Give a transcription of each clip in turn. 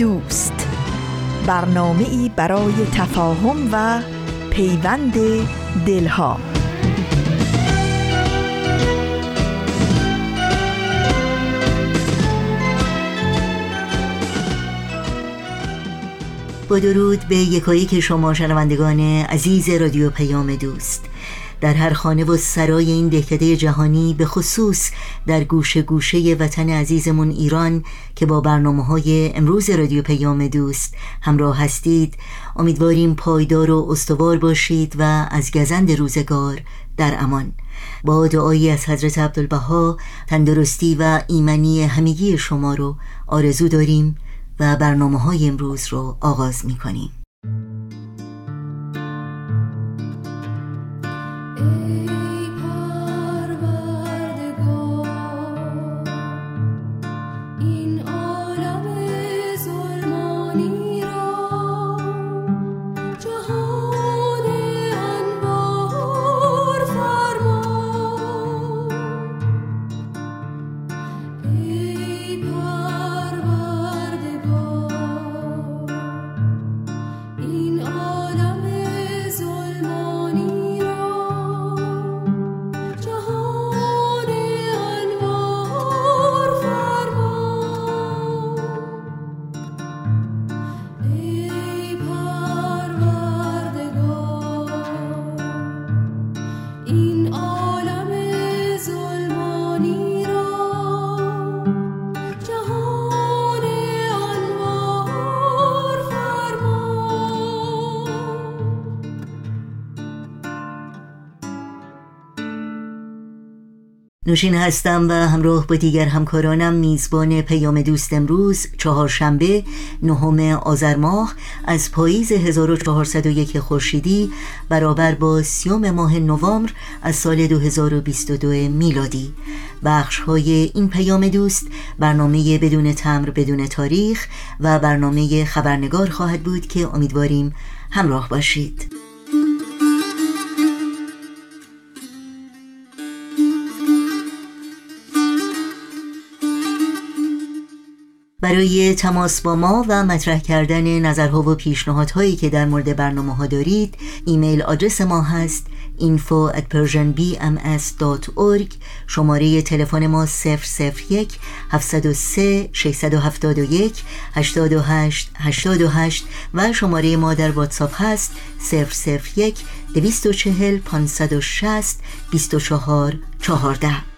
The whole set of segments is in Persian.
دوست. برنامه ای برای تفاهم و پیوند دلها. با درود به یکایی که شما شنوندگان عزیز رادیو پیام دوست. در هر خانه و سرای این دهکده جهانی به خصوص در گوشه گوشه وطن عزیزمون ایران که با برنامه های امروز رادیو پیام دوست همراه هستید امیدواریم پایدار و استوار باشید و از گزند روزگار در امان. با دعایی از حضرت عبدالبها تندرستی و ایمنی همگی شما رو آرزو داریم و برنامه های امروز رو آغاز می کنیم Mm-hmm. نوشین هستم و همراه با دیگر همکارانم میزبان پیام دوست امروز چهارشنبه نهم آذر ماه از پاییز 1401 خورشیدی برابر با سیوم ماه نوامبر از سال 2022 میلادی. بخش های این پیام دوست برنامه بدون تمر بدون تاریخ و برنامه خبرنگار خواهد بود که امیدواریم همراه باشید. برای تماس با ما و مطرح کردن نظرها و پیشنهادهایی که در مورد برنامه ها دارید ایمیل آدرس ما هست info at persianbms.org شماره تلفن ما 001 703 671 828 828 و شماره ما در واتساپ هست 001 240 560 24 14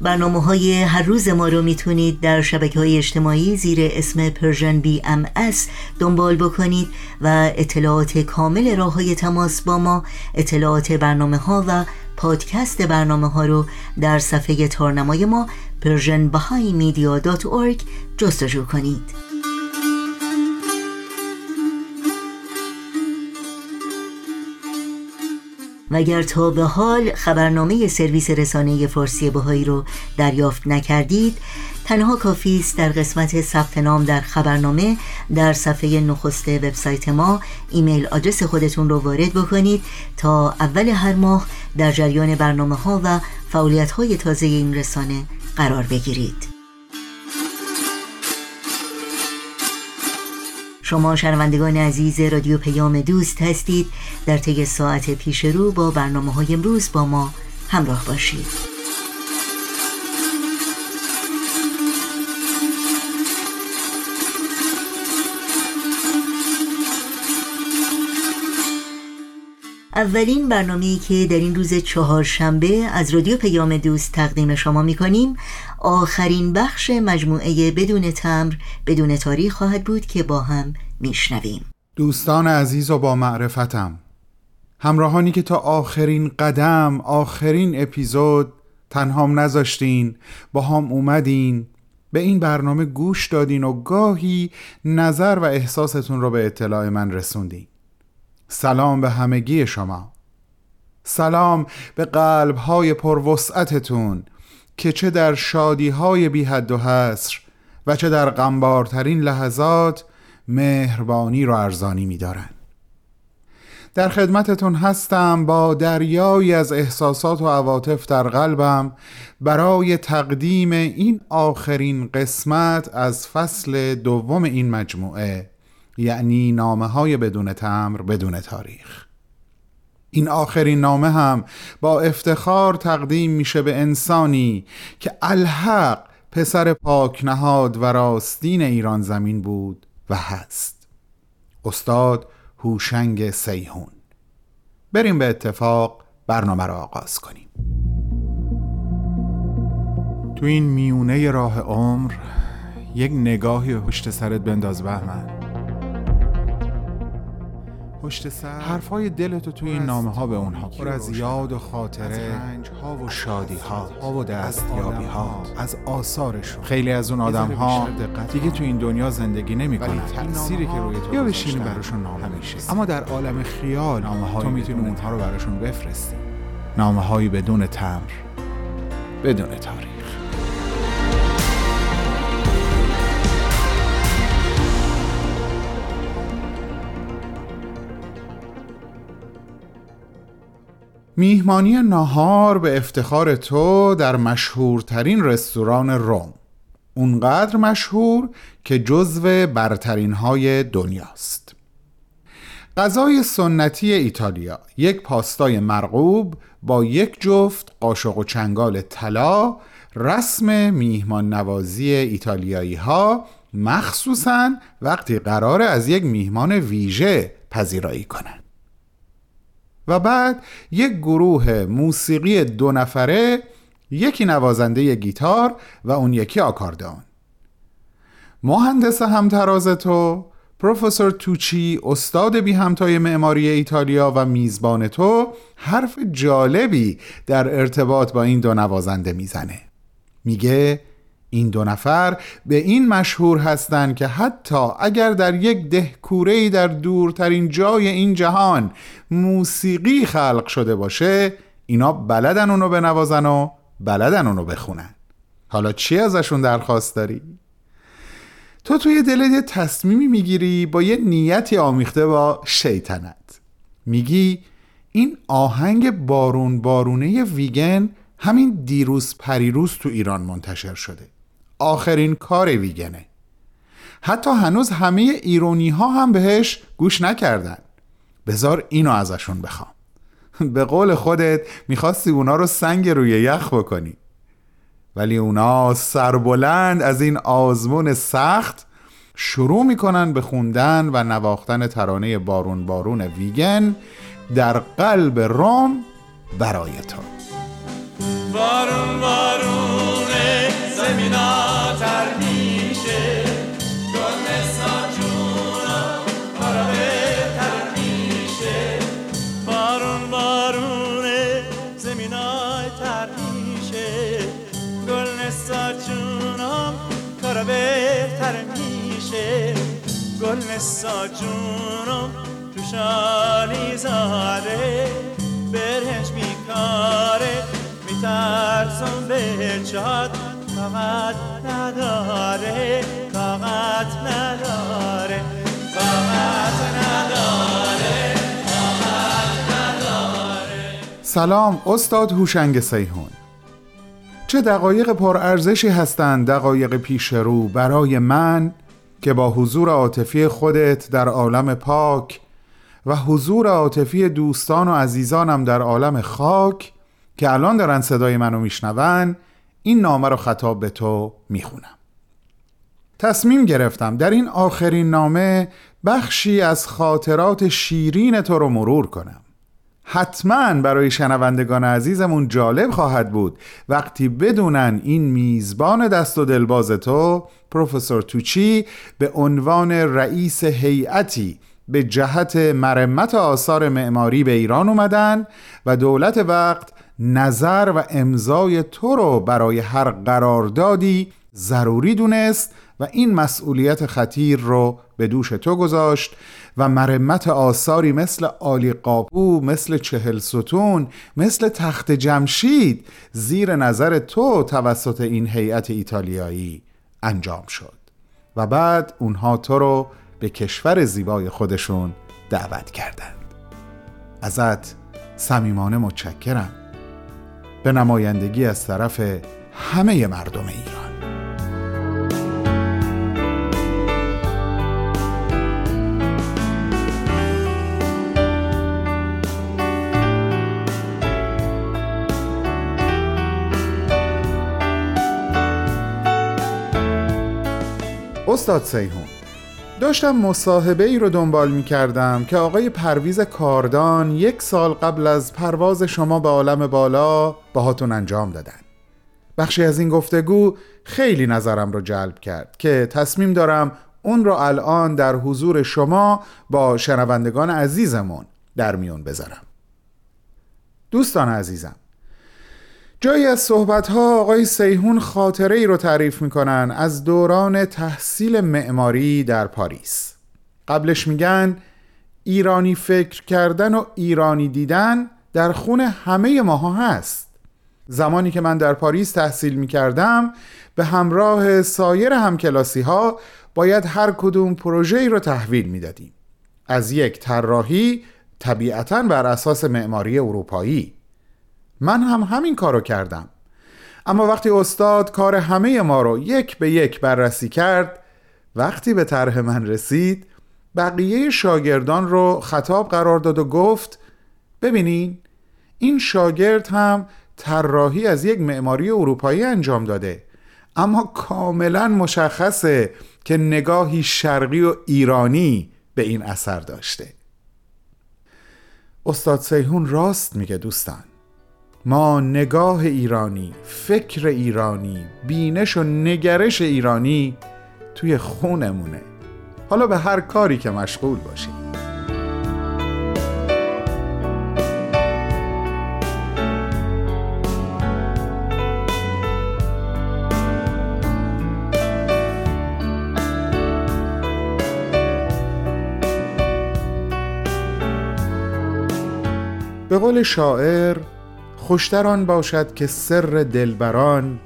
برنامه های هر روز ما رو می‌تونید در شبکه های اجتماعی زیر اسم Persian BMS دنبال بکنید و اطلاعات کامل راه های تماس با ما اطلاعات برنامه ها و پادکست برنامه ها رو در صفحه تارنمای ما persianbahaimedia.org جستجو کنید. و اگر تا به حال خبرنامه سرویس رسانه فارسی بهایی رو دریافت نکردید تنها کافی است در قسمت ثبت نام در خبرنامه در صفحه نخست وبسایت ما ایمیل آدرس خودتون رو وارد بکنید تا اول هر ماه در جریان برنامه ها و فعالیت های تازه این رسانه قرار بگیرید. شما شنوندگان عزیز رادیو پیام دوست هستید. در طی ساعت پیش رو با برنامه های امروز با ما همراه باشید. اولین برنامه‌ای که در این روز چهارشنبه از رادیو پیام دوست تقدیم شما می کنیم آخرین بخش مجموعه بدون تمر بدون تاریخ خواهد بود که با هم میشنویم. دوستان عزیز و با معرفتم. همراهانی که تا آخرین قدم آخرین اپیزود تنهام نذاشتین با هم اومدین به این برنامه گوش دادین و گاهی نظر و احساستون رو به اطلاع من رسوندین. سلام به همگی شما سلام به قلب های پروسعتتون که چه در شادی های بی حد و حصر و چه در غمبارترین لحظات مهربانی رو ارزانی می‌دارن. در خدمتتون هستم با دریایی از احساسات و عواطف در قلبم برای تقدیم این آخرین قسمت از فصل دوم این مجموعه یعنی نامه های بدون تمر بدون تاریخ. این آخرین نامه هم با افتخار تقدیم میشه به انسانی که الحق پسر پاک نهاد و راستین ایران زمین بود و هست. استاد هوشنگ سیهون بریم به اتفاق برنامه را آغاز کنیم. تو این میونه راه عمر یک نگاهی پشت سرت بنداز بهمن. پشت سر. حرفای دلتو توی این نامه ها به اونها پر از یاد و خاطره رنج ها و شادی ها و دستیابی ها از آثارشون. خیلی از اون آدم ها دیگه تو این دنیا زندگی نمی‌کنن. تأثیری که روی تو یا بشینی براشون نامه میشه اما در عالم خیال نامه تو می‌تونی اونها رو براشون بفرستی. نامه هایی بدون تمر. بدون تاریخ. میهمانی نهار به افتخار تو در مشهورترین رستوران روم. اونقدر مشهور که جزو برترین های دنیاست. غذای سنتی ایتالیا یک پاستای مرغوب با یک جفت قاشق و چنگال طلا رسم میهمان نوازی ایتالیایی ها مخصوصا وقتی قرار از یک میهمان ویژه پذیرایی کنند. و بعد یک گروه موسیقی دو نفره یکی نوازنده گیتار و اون یکی آکاردئون. مهندس همتراز تو پروفسور توچی استاد بی همتای معماری ایتالیا و میزبان تو حرف جالبی در ارتباط با این دو نوازنده می‌زنه. میگه این دو نفر به این مشهور هستند که حتی اگر در یک دهکوره در دورترین جای این جهان موسیقی خلق شده باشه اینا بلدن اونو بنوازن و بلدن اونو بخونن. حالا چی ازشون درخواست داری؟ تو توی دلت یه تصمیمی می‌گیری با یه نیتی آمیخته با شیطنت. میگی این آهنگ بارون بارونه ویگن همین دیروز پریروز تو ایران منتشر شده. آخرین کار ویگنه. حتی هنوز همه ایرونی ها هم بهش گوش نکردن. بذار اینو ازشون بخوام. به قول خودت می‌خواستی اونا رو سنگ روی یخ بکنی. ولی اونا سربلند از این آزمون سخت شروع می‌کنن به خوندن و نواختن ترانه بارون بارون ویگن در قلب روم برای تو. بارون بارون زمینا گل نسا جونم تو شالی زاره برهش میکاره میترسم به چاد فقط نداره فقط نداره فقط نداره فقط نداره سلام استاد هوشنگ سیهون چه دقایق پرارزشی هستند دقایق پیش رو برای من؟ که با حضور عاطفی خودت در عالم پاک و حضور عاطفی دوستان و عزیزانم در عالم خاک که الان دارن صدای منو میشنون این نامه رو خطاب به تو می‌خونم. تصمیم گرفتم در این آخرین نامه بخشی از خاطرات شیرین تو رو مرور کنم. حتما برای شنوندگان عزیزمون جالب خواهد بود. وقتی بدونن این میزبان دست و دلباز تو پروفسور توچی به عنوان رئیس هیئتی به جهت مرمت آثار معماری به ایران اومدن و دولت وقت نظر و امضای تو رو برای هر قراردادی ضروری دونست و این مسئولیت خطیر رو به دوش تو گذاشت و مرمت آثاری مثل آلی قاپو مثل چهل ستون مثل تخت جمشید زیر نظر تو توسط این هیئت ایتالیایی انجام شد و بعد اونها تو رو به کشور زیبای خودشون دعوت کردند. ازت صمیمانه متشکرم. به نمایندگی از طرف همه مردم ایران. استاد سیهون داشتم مصاحبه ای رو دنبال می کردم که آقای پرویز کاردان یک سال قبل از پرواز شما به عالم بالا باهاتون انجام دادن. بخشی از این گفتگو خیلی نظرم رو جلب کرد که تصمیم دارم اون رو الان در حضور شما با شنوندگان عزیزمون در میون بذارم. دوستان عزیزم جایی از صحبتها آقای سیهون خاطره ای رو تعریف می‌کنن از دوران تحصیل معماری در پاریس. قبلش میگن ایرانی فکر کردن و ایرانی دیدن در خون همه ماها هست. زمانی که من در پاریس تحصیل می‌کردم به همراه سایر همکلاسی ها باید هر کدوم پروژه ای رو تحویل می‌دادیم. از یک طراحی طبیعتا بر اساس معماری اروپایی. من هم همین کارو کردم. اما وقتی استاد کار همه ما رو یک به یک بررسی کرد وقتی به طرح من رسید بقیه شاگردان رو خطاب قرار داد و گفت ببینین این شاگرد هم طراحی از یک معماری اروپایی انجام داده اما کاملا مشخصه که نگاهی شرقی و ایرانی به این اثر داشته. استاد سیهون راست میگه دوستان. ما نگاه ایرانی فکر ایرانی بینش و نگرش ایرانی توی خونمونه. حالا به هر کاری که مشغول باشیم. به قول شاعر خوشتر آن باشد که سر دلبران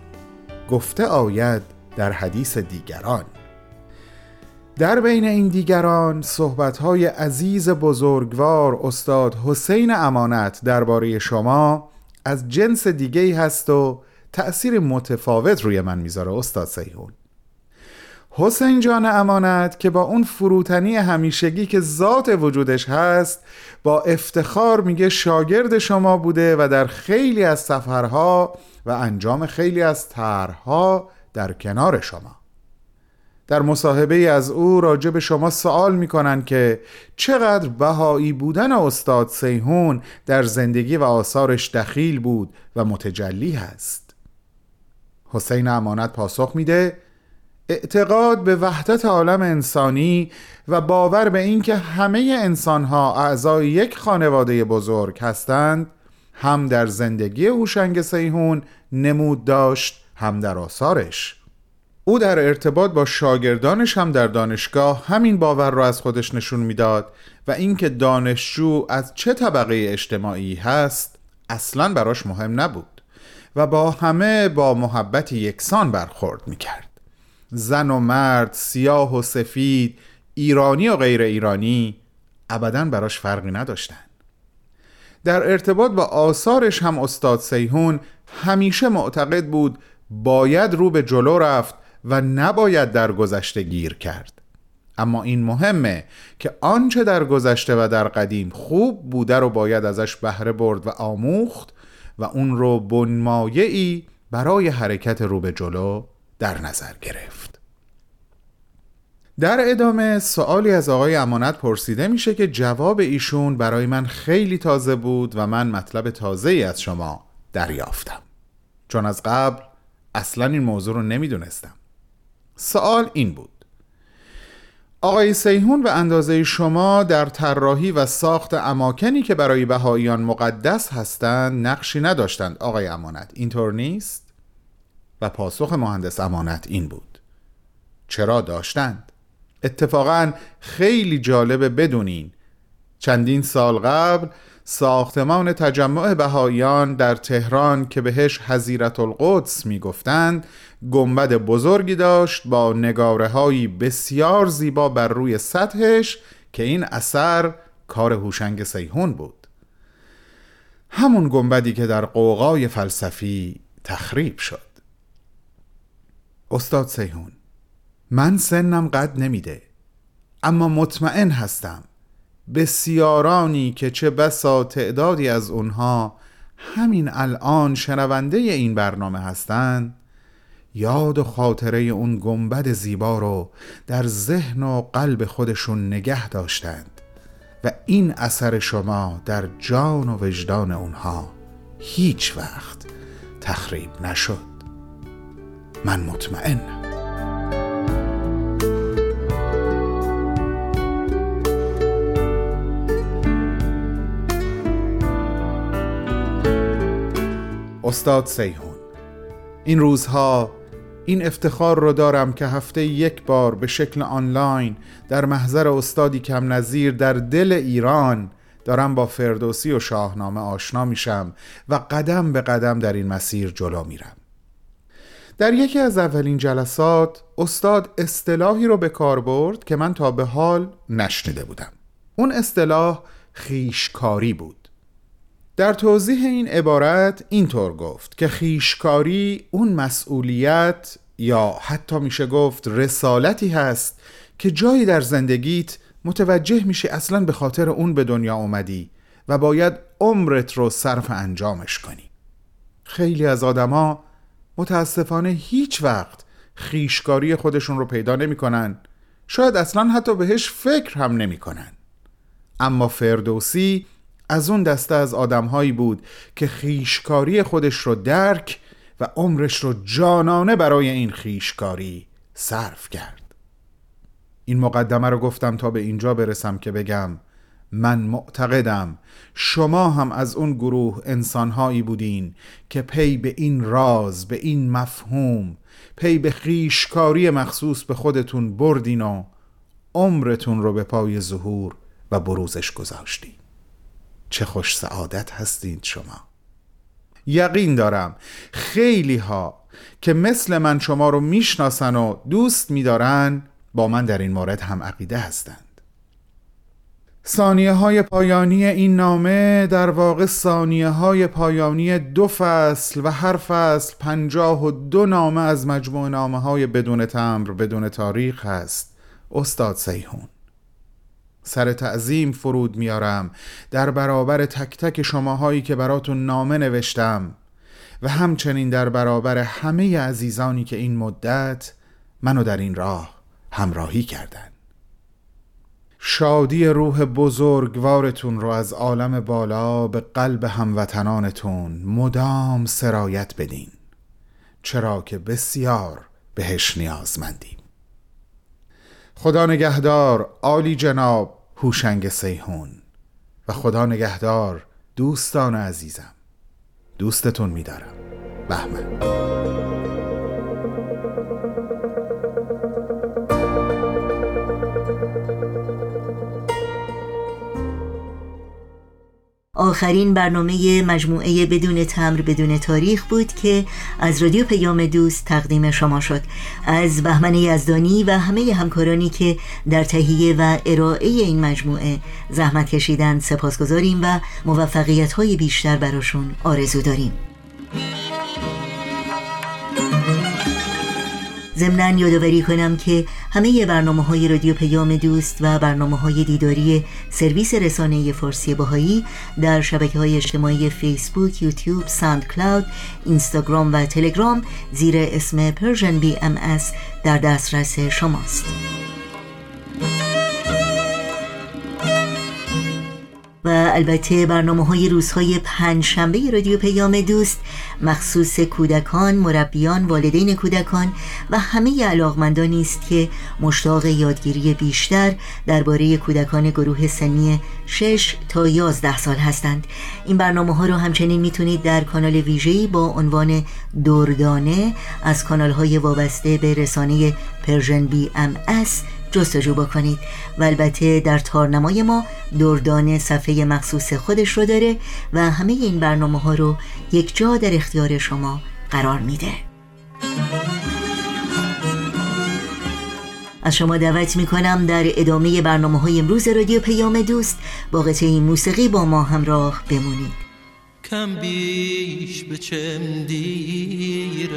گفته آید در حدیث دیگران. در بین این دیگران صحبتهای عزیز بزرگوار استاد حسین امانت درباره شما از جنس دیگه هست و تأثیر متفاوت روی من می‌ذاره استاد سیهون حسین جان امانت که با اون فروتنی همیشگی که ذات وجودش هست با افتخار میگه شاگرد شما بوده و در خیلی از سفرها و انجام خیلی از طرحها در کنار شما. در مصاحبه از او راجع به شما سوال می‌کنن که چقدر بهایی بودن استاد سیهون در زندگی و آثارش دخیل بود و متجلی هست. حسین امانت پاسخ میده اعتقاد به وحدت عالم انسانی و باور به اینکه همه انسانها اعضای یک خانواده بزرگ هستند هم در زندگی هوشنگ سیهون نمود داشت هم در آثارش. او در ارتباط با شاگردانش هم در دانشگاه همین باور را از خودش نشون می‌داد و اینکه دانشجو از چه طبقه اجتماعی هست اصلا براش مهم نبود و با همه با محبت یکسان برخورد می‌کرد. زن و مرد سیاه و سفید ایرانی و غیر ایرانی ابدا براش فرقی نداشتن. در ارتباط با آثارش هم استاد سیهون همیشه معتقد بود باید رو به جلو رفت و نباید در گذشته گیر کرد. اما این مهمه که آنچه در گذشته و در قدیم خوب بوده رو باید ازش بهره برد و آموخت و اون رو بنمایعی برای حرکت رو به جلو در نظر گرفت. در ادامه سوالی از آقای امانت پرسیده میشه که جواب ایشون برای من خیلی تازه بود و من مطلب تازه ای از شما دریافتم. چون از قبل اصلا این موضوع رو نمی‌دونستم. سوال این بود. آقای سیهون به اندازه شما در طراحی و ساخت اماکنی که برای بهاییان مقدس هستند نقشی نداشتند آقای امانت. اینطور نیست؟ و پاسخ مهندس امانت این بود. چرا داشتند؟ اتفاقا خیلی جالبه بدونین. چندین سال قبل ساختمان تجمع بهاییان در تهران که بهش حزیرت القدس می‌گفتند گنبد بزرگی داشت با نگاره هایی بسیار زیبا بر روی سطحش که این اثر کار هوشنگ سیهون بود. همون گنبدی که در قوقای فلسفی تخریب شد. استاد سیهون من سنم قد نمیده اما مطمئن هستم بسیارانی که چه بسا تعدادی از اونها همین الان شنونده این برنامه هستند یاد و خاطره اون گنبد زیبا رو در ذهن و قلب خودشون نگه داشتند و این اثر شما در جان و وجدان اونها هیچ وقت تخریب نشد. من مطمئنم. استاد سیهون. این روزها این افتخار رو دارم که هفته یک بار به شکل آنلاین در محضر استادی کم نظیر در دل ایران دارم با فردوسی و شاهنامه آشنا میشم و قدم به قدم در این مسیر جلو میرم. در یکی از اولین جلسات استاد اصطلاحی رو به کار برد که من تا به حال نشنیده بودم. اون اصطلاح خیشکاری بود. در توضیح این عبارت اینطور گفت که خیشکاری اون مسئولیت یا حتی میشه گفت رسالتی هست که جایی در زندگیت متوجه میشه اصلا به خاطر اون به دنیا اومدی و باید عمرت رو صرف انجامش کنی. خیلی از آدما متاسفانه هیچ وقت خیشکاری خودشون رو پیدا نمی‌کنن. شاید اصلا حتی بهش فکر هم نمی‌کنن. اما فردوسی از اون دسته از آدمهایی بود که خیشکاری خودش رو درک و عمرش رو جانانه برای این خیشکاری صرف کرد. این مقدمه رو گفتم تا به اینجا برسم که بگم من معتقدم شما هم از اون گروه انسانهایی بودین که پی به این راز به این مفهوم پی به خیشکاری مخصوص به خودتون بردین و عمرتون رو به پای ظهور و بروزش گذاشتین. چه خوش سعادت هستید شما. یقین دارم خیلی ها که مثل من شما رو می‌شناسن و دوست میدارن با من در این مورد هم عقیده هستند. ثانیه های پایانی این نامه در واقع ثانیه های پایانی دو فصل و هر فصل پنجاه و دو نامه از مجموع نامه های بدون تمر بدون تاریخ هست. استاد سیهون سر تعظیم فرود میارم. در برابر تک تک شماهایی که براتون نامه نوشتم. و همچنین در برابر همه عزیزانی که این مدت منو در این راه همراهی کردن. شادی روح بزرگوارتون رو از عالم بالا به قلب هموطنانتون مدام سرایت بدین. چرا که بسیار بهش نیازمندیم. خدا نگهدار عالی جناب هوشنگ سیهون و خدا نگهدار دوستان عزیزم دوستتون میدارم. بهمن. آخرین برنامه مجموعه بدون تمر بدون تاریخ بود که از رادیو پیام دوست تقدیم شما شد. از بهمن یزدانی و همه همکارانی که در تهیه و ارائه این مجموعه زحمت کشیدن سپاسگزاریم و موفقیت های بیشتر براشون آرزو داریم. ضمنا یادآوری کنم که همه برنامه های رادیو پیام دوست و برنامه های دیداری سرویس رسانه فارسی باهایی در شبکه های اجتماعی فیسبوک، یوتیوب، ساند کلاود، اینستاگرام و تلگرام زیر اسم بی ام در دسترس شماست. و البته برنامه های روزهای پنج شنبه رادیو پیام دوست مخصوص کودکان، مربیان، والدین کودکان و همه علاقمندانی است که مشتاق یادگیری بیشتر درباره کودکان گروه سنی 6 تا 11 سال هستند. این برنامه ها رو همچنین می‌تونید در کانال ویژه‌ای با عنوان دردانه از کانال های وابسته به رسانه Persian BMS جستجو بکنید. و البته در تارنمای ما دردانه صفحه مخصوص خودش رو داره و همه این برنامه ها رو یک جا در اختیار شما قرار میده. از شما دعوت می‌کنم در ادامه برنامه های امروز رادیو پیام دوست با قطعه موسیقی با ما همراه بمونید. کم بیش به چم دیره.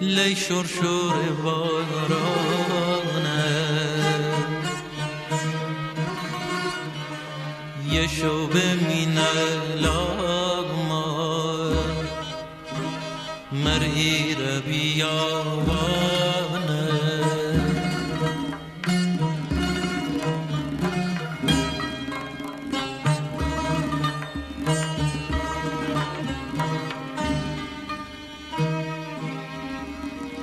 لی شرشور بارانه. یه شو به مینه لاغما مرئی را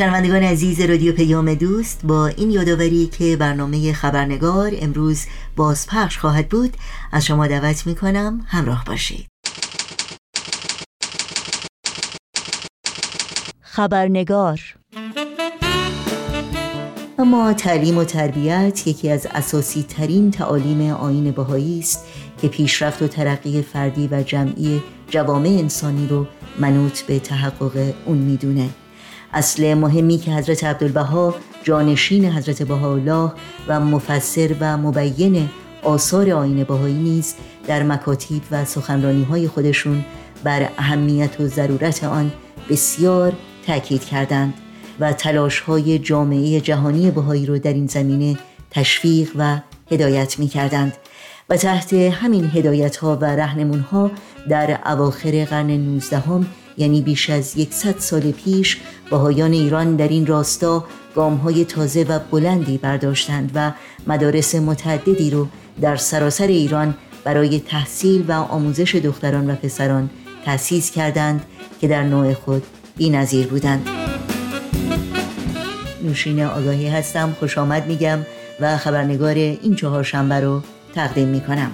شنوندگان عزیز رادیو پیام دوست با این یادآوری که برنامه خبرنگار امروز بازپخش خواهد بود از شما دعوت می کنم همراه باشید. خبرنگار اما تعلیم و تربیت یکی از اساسی ترین تعالیم آین بهایی است که پیشرفت و ترقی فردی و جمعی جوامع انسانی رو منوط به تحقق اون می‌دونه. اصل مهمی که حضرت عبدالبها جانشین حضرت بهاءالله و مفسر و مبین آثار آین بهایی نیز در مکاتیب و سخنرانی های خودشون بر اهمیت و ضرورت آن بسیار تاکید کردند و تلاش های جامعه جهانی بهایی رو در این زمینه تشویق و هدایت می کردند و تحت همین هدایت ها و رهنمون ها در اواخر قرن 19 هم یعنی بیش از یکصد سال پیش بهایان ایران در این راستا گام های تازه و بلندی برداشتند و مدارس متعددی رو در سراسر ایران برای تحصیل و آموزش دختران و پسران تأسیس کردند که در نوع خود بی‌نظیر بودند. نوشین آگاهی هستم خوش آمد میگم و خبرنگار این چهار شنبه رو تقدیم می‌کنم.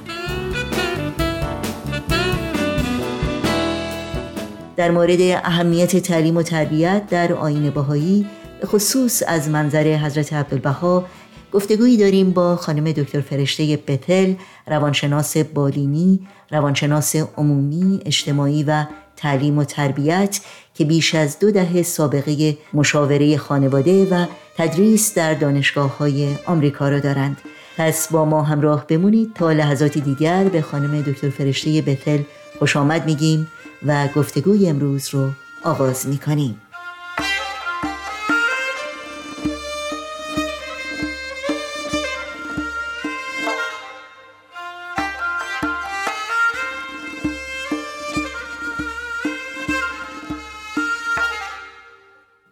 در مورد اهمیت تعلیم و تربیت در آین بهایی به خصوص از منظر حضرت عبدالبها گفتگویی داریم با خانم دکتر فرشته بتل روانشناس بالینی روانشناس عمومی اجتماعی و تعلیم و تربیت که بیش از دو دهه سابقه مشاوره خانواده و تدریس در دانشگاه های آمریکا را دارند. پس با ما همراه بمونید تا لحظاتی دیگر به خانم دکتر فرشته بتل خوش آمد میگیم و گفتگوی امروز رو آغاز می‌کنیم.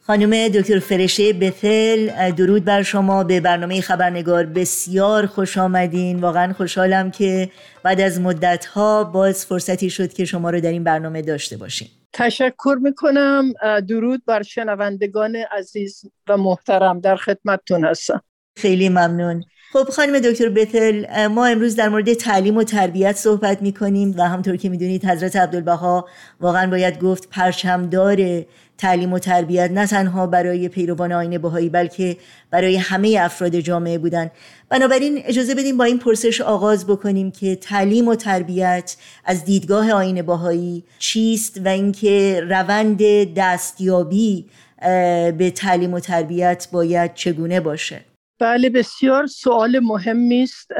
خانم دکتر فرشته بتل درود بر شما. به برنامه خبرنگار بسیار خوش آمدین. واقعا خوشحالم که بعد از مدت ها باز فرصتی شد که شما رو در این برنامه داشته باشیم. تشکر می‌کنم. درود بر شنوندگان عزیز و محترم در خدمتتون هستم. خیلی ممنون. خب خانم دکتر بتل ما امروز در مورد تعلیم و تربیت صحبت می کنیم و همطور که می‌دونید حضرت عبدالبها واقعا باید گفت پرچمدار تعلیم و تربیت نه تنها برای پیروان آین بهایی بلکه برای همه افراد جامعه بودن. بنابراین اجازه بدیم با این پرسش آغاز بکنیم که تعلیم و تربیت از دیدگاه آین بهایی چیست و اینکه روند دستیابی به تعلیم و تربیت باید چگونه باشه. بله بسیار سوال مهمی است.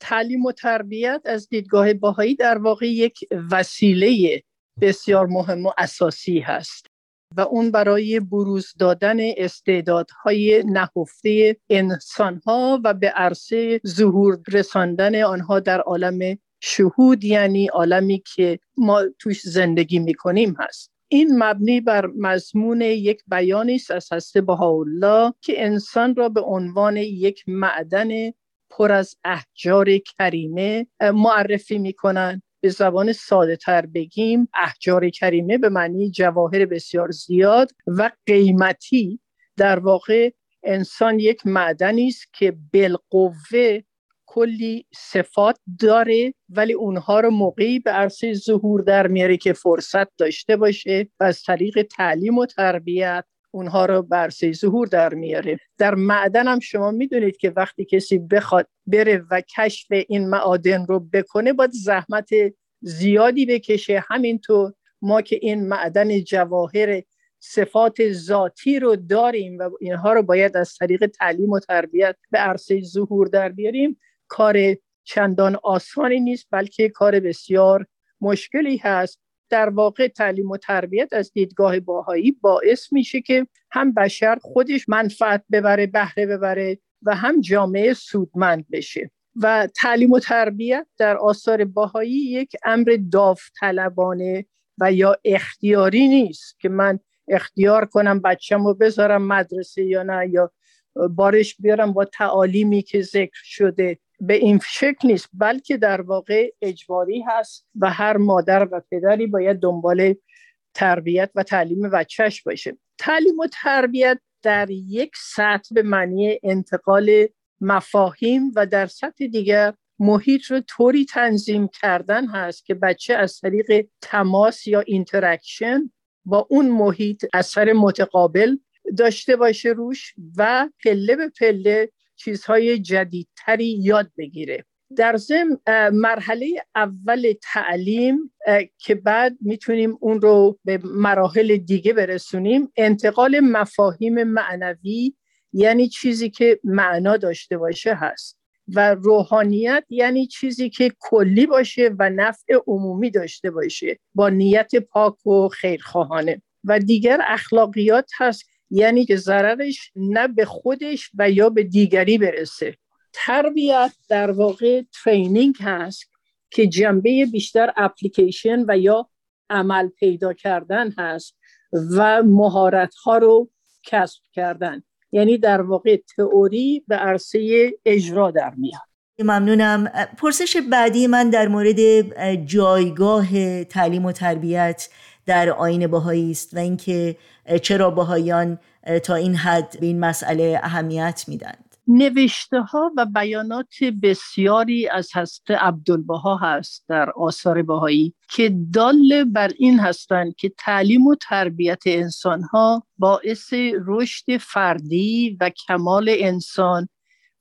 تعلیم و تربیت از دیدگاه باهایی در واقع یک وسیله بسیار مهم و اساسی هست و اون برای بروز دادن استعدادهای نهفته انسانها و به عرصه ظهور رساندن آنها در عالم شهود یعنی عالمی که ما توش زندگی می‌کنیم هست. این مبنی بر مضمون یک بیانی است از حضرت بهاءالله که انسان را به عنوان یک معدن پر از احجار کریمه معرفی می‌کنند. به زبان ساده تر بگیم احجار کریمه به معنی جواهر بسیار زیاد و قیمتی. در واقع انسان یک معدنی است که بالقوه کلی صفات داره ولی اونها رو موقعی به عرصه ظهور در میاره که فرصت داشته باشه و از طریق تعلیم و تربیت اونها رو به عرصه ظهور در میاره. در معدن هم شما می‌دونید که وقتی کسی بخواد بره و کشف این معادن رو بکنه باید زحمت زیادی بکشه. همینطور ما که این معدن جواهر صفات ذاتی رو داریم و اینها رو باید از طریق تعلیم و تربیت به عرصه ظهور در بیاریم. کار چندان آسانی نیست بلکه کار بسیار مشکلی هست. در واقع تعلیم و تربیت از دیدگاه باهایی باعث میشه که هم بشر خودش منفعت ببره بهره ببره و هم جامعه سودمند بشه. و تعلیم و تربیت در آثار باهایی یک امر داوطلبانه و یا اختیاری نیست که من اختیار کنم بچم رو بذارم مدرسه یا نه یا بارش بیارم با تعالیمی که ذکر شده. به این شکل نیست بلکه در واقع اجباری هست و هر مادر و پدری باید دنبال تربیت و تعلیم بچهش باشه. تعلیم و تربیت در یک سطح به معنی انتقال مفاهیم و در سطح دیگر محیط رو طوری تنظیم کردن هست که بچه از طریق تماس یا interaction با اون محیط اثر متقابل داشته باشه روش و پله به پله چیزهای جدیدتری یاد بگیره. در ضمن مرحله اول تعلیم که بعد می‌تونیم اون رو به مراحل دیگه برسونیم انتقال مفاهیم معنوی یعنی چیزی که معنا داشته باشه هست. و روحانیت یعنی چیزی که کلی باشه و نفع عمومی داشته باشه با نیت پاک و خیرخواهانه. و دیگر اخلاقیات هست یعنی که ضررش نه به خودش و یا به دیگری برسه. تربیت در واقع ترینینگ هست که جنبه بیشتر اپلیکیشن و یا عمل پیدا کردن هست و مهارت ها رو کسب کردن. یعنی در واقع تئوری به عرصه اجرا در میاد. ممنونم. پرسش بعدی من در مورد جایگاه تعلیم و تربیت در آین باهایی است و اینکه چرا باهایان تا این حد به این مسئله اهمیت میدند. نوشته ها و بیانات بسیاری از حضرت عبدالبها هست در آثار بهایی که دال بر این هستند که تعلیم و تربیت انسان ها باعث رشد فردی و کمال انسان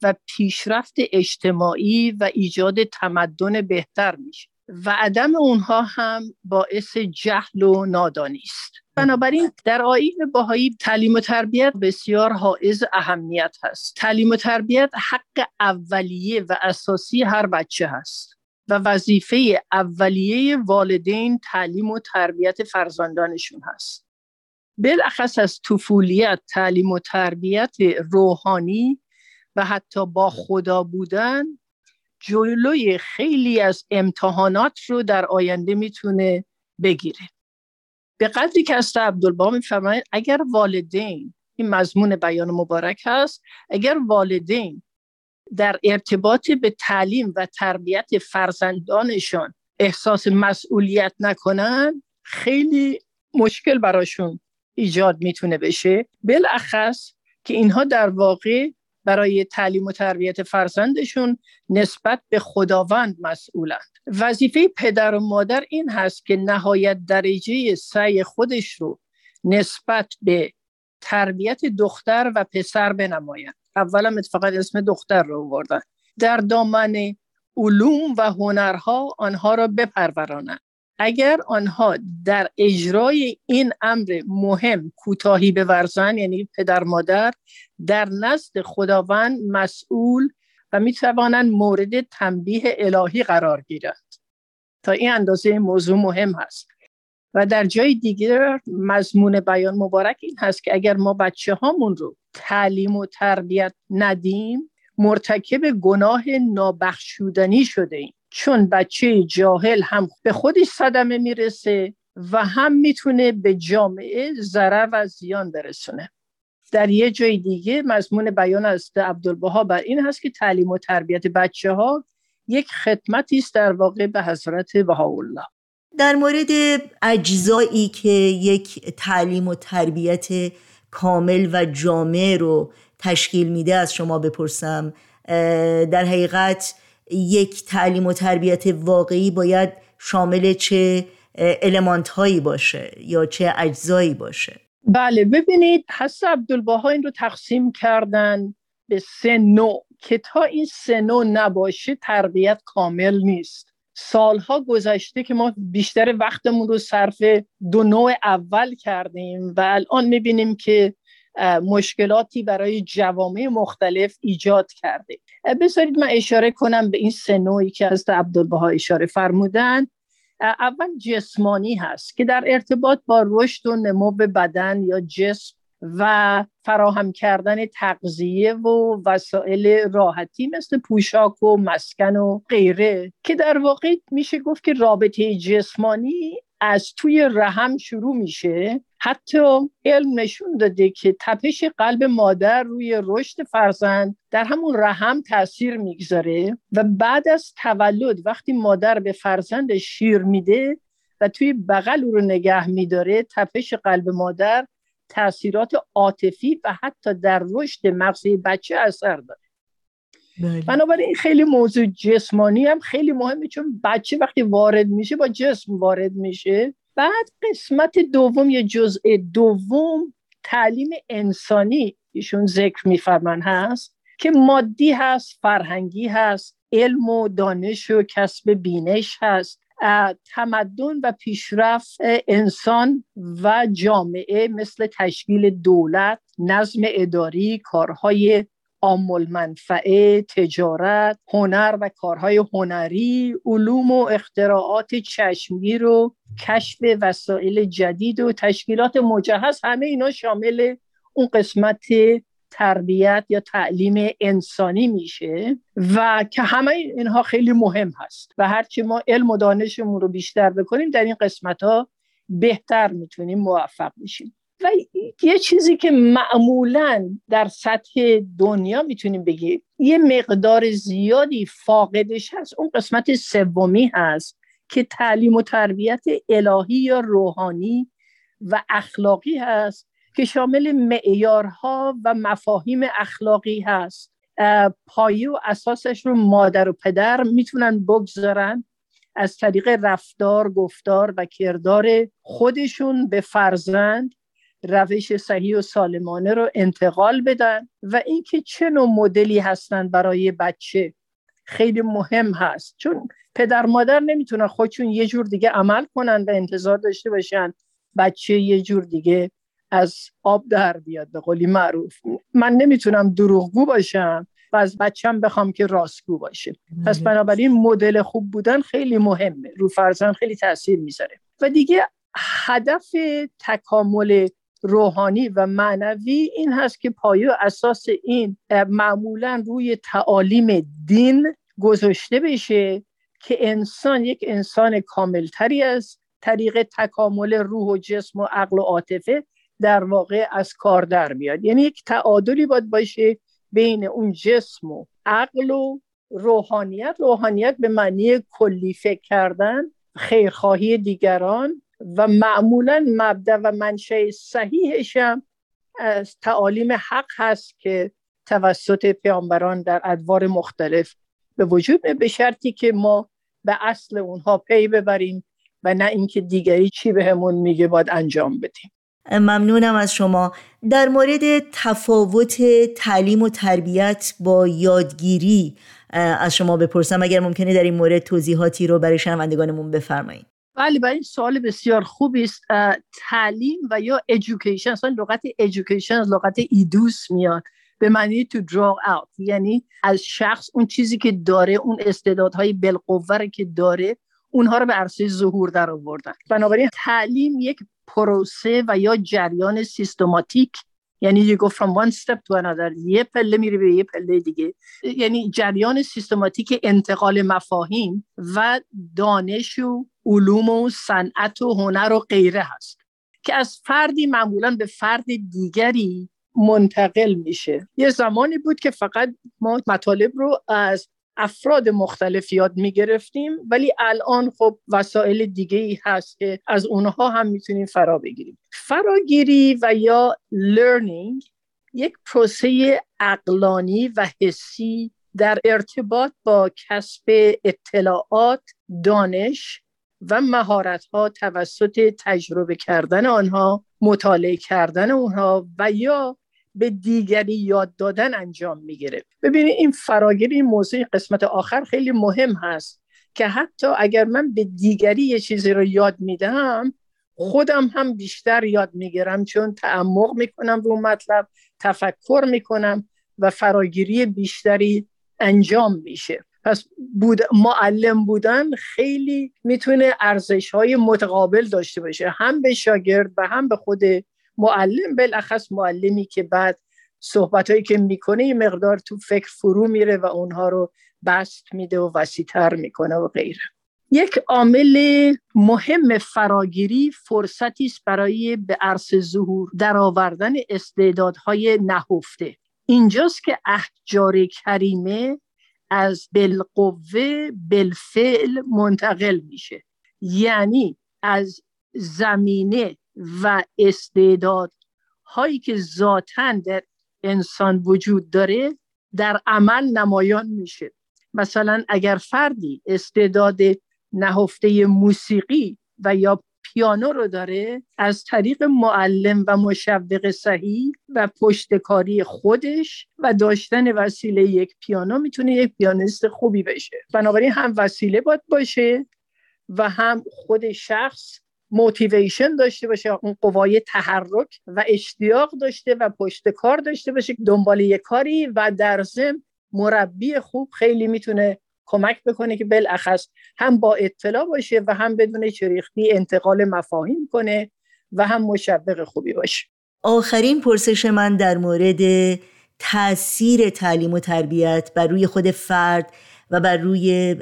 و پیشرفت اجتماعی و ایجاد تمدن بهتر میشه. و عدم اونها هم باعث جهل و نادانی است. بنابراین در آیین باهایی تعلیم و تربیت بسیار حائز اهمیت هست. تعلیم و تربیت حق اولیه و اساسی هر بچه هست و وظیفه اولیه والدین تعلیم و تربیت فرزندانشون هست. بالاخص از طفولیت تعلیم و تربیت روحانی و حتی با خدا بودن جلوی خیلی از امتحانات رو در آینده می‌تونه بگیره. به قدری که از عبدالبا میفرمایید اگر والدین این مضمون بیان مبارک هست اگر والدین در ارتباط به تعلیم و تربیت فرزندانشان احساس مسئولیت نکنن خیلی مشکل براشون ایجاد می‌تونه بشه. بالاخص که اینها در واقع برای تعلیم و تربیت فرزندشون نسبت به خداوند مسئولند. وظیفه پدر و مادر این هست که نهایت درجه سعی خودش رو نسبت به تربیت دختر و پسر بنمایند. اولا اتفاقا اسم دختر رو آوردن. در دامن علوم و هنرها آنها را بپرورانند. اگر آنها در اجرای این امر مهم کوتاهی بورزند یعنی پدر مادر در نزد خداوند مسئول و می توانند مورد تنبیه الهی قرار گیرند. تا این اندازه موضوع مهم هست. و در جای دیگر مضمون بیان مبارک این هست که اگر ما بچه هامون رو تعلیم و تربیت ندیم مرتکب گناه نابخشودنی شده ایم. چون بچه جاهل هم به خودش صدمه می‌رسه و هم می‌تونه به جامعه ضرر و زیان برسونه. در یه جای دیگه مضمون بیان از عبدالبها بر این هست که تعلیم و تربیت بچه ها یک خدمتی است در واقع به حضرت بهاءالله. در مورد اجزایی که یک تعلیم و تربیت کامل و جامع رو تشکیل میده از شما بپرسم در حقیقت یک تعلیم و تربیت واقعی باید شامل چه المانت هایی باشه یا چه اجزایی باشه؟ بله ببینید حس عبدالبها این رو تقسیم کردن به سه نوع که تا این سه نوع نباشه تربیت کامل نیست. سالها گذشته که ما بیشتر وقتمون رو صرف دو نوع اول کردیم و الان می‌بینیم که مشکلاتی برای جوامع مختلف ایجاد کرده. بذارید من اشاره کنم به این سه نوعی که از عبدالبها اشاره فرمودن. اول جسمانی هست که در ارتباط با رشد و نمو بدن یا جسم و فراهم کردن تغذیه و وسایل راحتی مثل پوشاک و مسکن و غیره که در واقع میشه گفت که رابطه جسمانی از توی رحم شروع میشه. حتی علم نشون داده که تپش قلب مادر روی رشد فرزند در همون رحم تاثیر می‌گذاره و بعد از تولد وقتی مادر به فرزند شیر میده و توی بغل او رو نگه میداره تپش قلب مادر تاثیرات عاطفی و حتی در رشد مغزی بچه اثر داره بله. بنابراین خیلی موضوع جسمانی هم خیلی مهمه چون بچه وقتی وارد میشه با جسم وارد میشه بعد قسمت دوم یا جزء دوم تعلیم انسانی ایشون ذکر میفرمان هست که مادی هست فرهنگی هست علم و دانش و کسب بینش هست. تمدن و پیشرفت انسان و جامعه مثل تشکیل دولت نظم اداری کارهای آمول منفعه تجارت هنر و کارهای هنری علوم و اختراعات چشمگیر و کشف وسایل جدید و تشکیلات مجهز همه اینا شامل اون قسمت تربیت یا تعلیم انسانی میشه و که همه اینها خیلی مهم هست و هرچی ما علم و دانشمون رو بیشتر بکنیم در این قسمت ها بهتر می‌تونیم موفق بشیم. و یه چیزی که معمولا در سطح دنیا می‌تونیم بگیم یه مقدار زیادی فاقدش هست. اون قسمت سومی هست که تعلیم و تربیت الهی یا روحانی و اخلاقی هست که شامل معیارها و مفاهیم اخلاقی هست. پایه و اساسش رو مادر و پدر می‌تونن بگذارن از طریق رفتار، گفتار و کردار خودشون به فرزند روش صحیح و سالمانه رو انتقال بدن و اینکه چه نوع مدلی هستن برای بچه خیلی مهم هست. چون پدر مادر نمی‌تونن خودشون یه جور دیگه عمل کنن و انتظار داشته باشن بچه یه جور دیگه از آب در بیاد به قولی معروف. من نمی‌تونم دروغگو باشم و از بچم بخوام که راستگو باشه. پس. بنابراین مدل خوب بودن خیلی مهمه. رو فرزن خیلی تاثیر می‌ذاره. و دیگه هدف تکامل روحانی و معنوی این هست که پایه اساس این معمولا روی تعالیم دین گذاشته بشه که انسان یک انسان کاملتری از طریق تکامل روح و جسم و عقل و عاطفه در واقع از کار در بیاد یعنی یک تعادلی باید باشه بین اون جسم و عقل و روحانیت. روحانیت به معنی کلی فکر کردن خیرخواهی دیگران و معمولا مبدا و منشه صحیحش هم از تعالیم حق هست که توسط پیامبران در ادوار مختلف به وجود به شرطی که ما به اصل اونها پی ببریم و نه اینکه دیگری چی بهمون میگه باید انجام بدیم. ممنونم از شما. در مورد تفاوت تعلیم و تربیت با یادگیری از شما بپرسم اگر ممکنه در این مورد توضیحاتی رو برای شنوندگانمون بفرمایید. بله بله این سوال بسیار خوبی است. تعلیم و یا education. اصلا لغت education از لغت ایدوس میاد. به معنی to draw out. یعنی از شخص اون چیزی که داره اون استعدادهای بالقوه که داره اونها رو به عرصه ظهور در آوردن بنابراین تعلیم یک پروسه و یا جریان سیستماتیک یعنی you go from one step to another یه پله میری به یه پله دیگه. یعنی جریان سیستماتیک انتقال مفاهیم و دانش و علوم و صنعت و هنر و غیره هست که از فردی معمولا به فرد دیگری منتقل میشه. یه زمانی بود که فقط ما مطالب رو از افراد مختلف یاد می‌گرفتیم ولی الان خب وسایل دیگه ای هست که از اونها هم می‌تونیم فرا بگیریم. فراگیری و یا learning یک پروسه اقلانی و حسی در ارتباط با کسب اطلاعات دانش و مهارت ها توسط تجربه کردن آنها مطالعه کردن اونها و یا به دیگری یاد دادن انجام می‌گیره. ببینید این فراگیری این موضوع قسمت آخر خیلی مهم هست که حتی اگر من به دیگری یه چیزی رو یاد میدم خودم هم بیشتر یاد می‌گیرم چون تعمق می‌کنم رو مطلب تفکر می‌کنم و فراگیری بیشتری انجام میشه. پس بود معلم بودن خیلی می‌تونه ارزش های متقابل داشته باشه. هم به شاگرد و هم به خود معلم بالاخص معلمی که بعد صحبت هایی که می‌کنه یه مقدار تو فکر فرو میره و اونها رو بست میده و وسیتر می‌کنه و غیره. یک عامل مهم فراگیری فرصتی است برای به عرص ظهور در آوردن استعدادهای نهفته. اینجاست که احجار کریمه از بالقوه بالفعل منتقل میشه. یعنی از زمینه و استعداد هایی که ذاتا در انسان وجود داره در عمل نمایان میشه. مثلا اگر فردی استعداد نهفته موسیقی و یا پیانو رو داره از طریق معلم و مشوق صحیح و پشتکاری خودش و داشتن وسیله یک پیانو می‌تونه یک پیانیست خوبی بشه. بنابراین هم وسیله باید باشه و هم خود شخص موتیویشن داشته باشه اون قوای تحرک و اشتیاق داشته و پشت کار داشته باشه دنبال یک کاری و در ضمن مربی خوب خیلی می‌تونه کمک بکنه که بالاخص هم با اطلاع باشه و هم بدون چریختی انتقال مفاهیم کنه و هم مشوق خوبی باشه. آخرین پرسش من در مورد تاثیر تعلیم و تربیت بر روی خود فرد و بر روی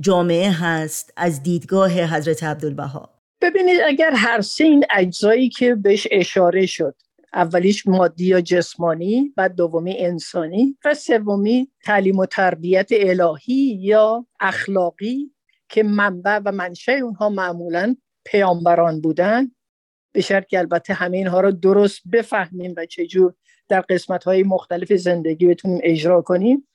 جامعه هست از دیدگاه حضرت عبدالبها. ببینید اگر هر سه این اجزایی که بهش اشاره شد اولیش مادی یا جسمانی بعد دومی انسانی و سومی تعلیم و تربیت الهی یا اخلاقی که منبع و منشه اونها معمولا پیامبران بودن. به شرط که البته همه اینها رو درست بفهمیم و چجور در قسمت های مختلف زندگی بتونیم اجرا کنیم.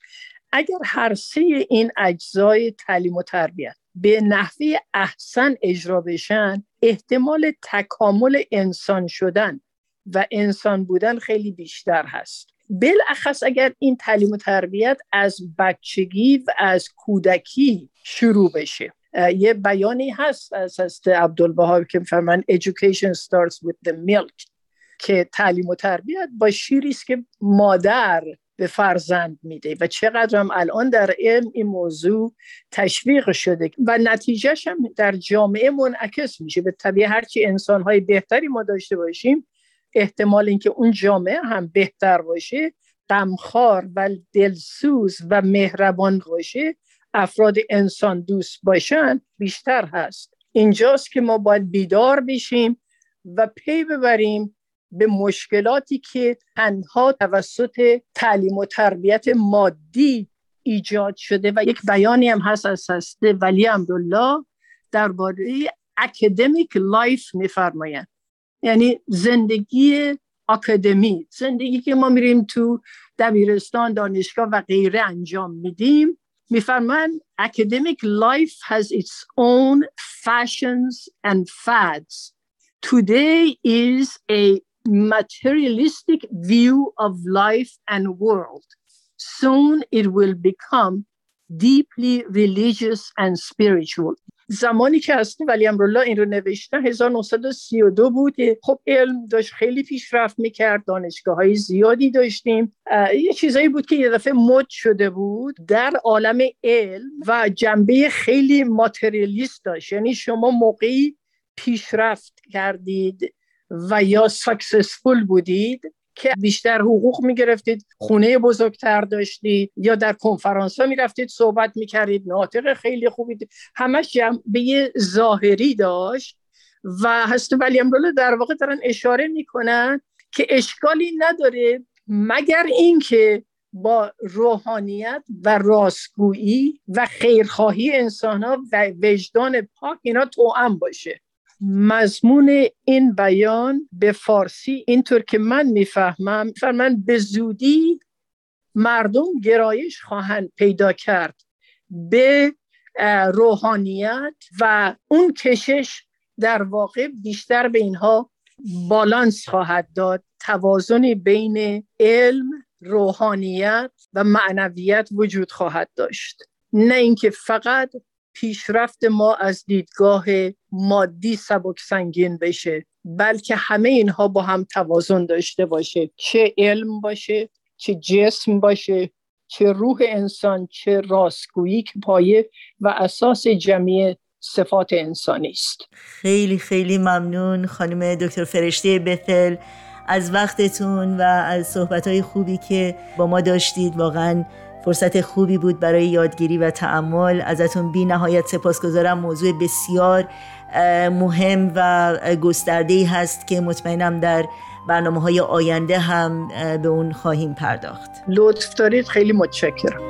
اگر هر سه این اجزای تعلیم و تربیت به نحوه احسن اجرا بشن احتمال تکامل انسان شدن و انسان بودن خیلی بیشتر هست. بالاخص اگر این تعلیم و تربیت از بچگی و از کودکی شروع بشه. یه بیانی هست از هست عبدالبها که میفرمان education starts with the milk. که تعلیم و تربیت با شیری است که مادر به فرزند میده و چقدر هم الان در علم این موضوع تشویق شده و نتیجهش هم در جامعه منعکس میشه. به طبیعه هرچی انسانهای بهتری ما داشته باشیم احتمال اینکه اون جامعه هم بهتر باشه غمخوار و دلسوز و مهربان باشه افراد انسان دوست باشن بیشتر هست. اینجاست که ما باید بیدار بشیم و پی ببریم به مشکلاتی که تنها توسط تعلیم و تربیت مادی ایجاد شده و یک بیانی هم هست از حضرت ولی امرالله درباره academic life میفرمایند. یعنی زندگی اکادمی زندگی که ما میریم تو دبیرستان دانشگاه و غیره انجام میدیم. میفرمایند academic life has its own fashions and fads. Today is a materialistic view of life and world. Soon it will become deeply religious and spiritual. زمانی که هستی ولی امرولا این رو نوشتن 1932 بود خب علم داشت خیلی پیشرفت می‌کرد دانشگاه های زیادی داشتیم. یه چیزایی بود که یه دفعه مد شده بود در عالم علم و جنبه خیلی ماتریالیست داشت. یعنی شما موقعی پیشرفت کردید. و یا سکسسفول بودید که بیشتر حقوق می‌گرفتید خونه بزرگتر داشتید یا در کنفرانس ها می‌رفتید صحبت می‌کردید ناطق خیلی خوبی همش جنبه ظاهری داشت و هست ولی امروله در واقع دارن اشاره می‌کنن که اشکالی نداره مگر اینکه با روحانیت و راستگویی و خیرخواهی انسان ها و وجدان پاک اینا توأم باشه. مضمون این بیان به فارسی اینطور که من می‌فهمم من به زودی مردم گرایش خواهند پیدا کرد به روحانیت و اون کشش در واقع بیشتر به اینها بالانس خواهد داد. توازن بین علم روحانیت و معنویت وجود خواهد داشت. نه اینکه فقط پیشرفت ما از دیدگاه مادی سبک سنگین بشه بلکه همه اینها با هم توازن داشته باشه. چه علم باشه چه جسم باشه چه روح انسان چه راستگویی که پایه و اساس جمعی صفات انسانی است. خیلی خیلی ممنون خانم دکتر فرشته بثل از وقتتون و از صحبت خوبی که با ما داشتید. واقعا فرصت خوبی بود برای یادگیری و تعمل. ازتون بی نهایت سپاسگزارم. موضوع بسیار مهم و گسترده ای هست که مطمئنم در برنامه های آینده هم به اون خواهیم پرداخت. لطف دارید. خیلی متشکرم.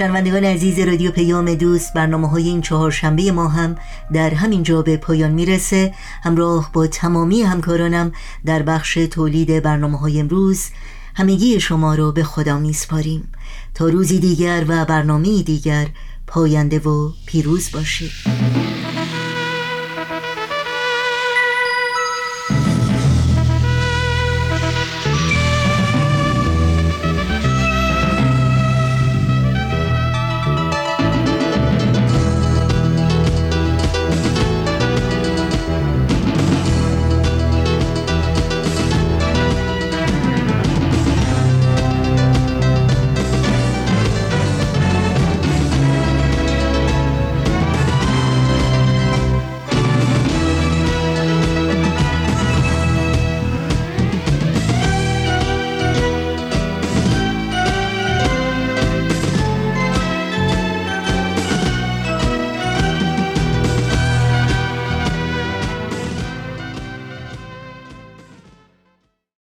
شنوندگان عزیز رادیو پیام دوست برنامه های این چهارشنبه ما هم در همین جا به پایان می‌رسه. همراه با تمامی همکارانم در بخش تولید برنامه های امروز همگی شما رو به خدا میسپاریم. تا روزی دیگر و برنامه دیگر پاینده و پیروز باشید.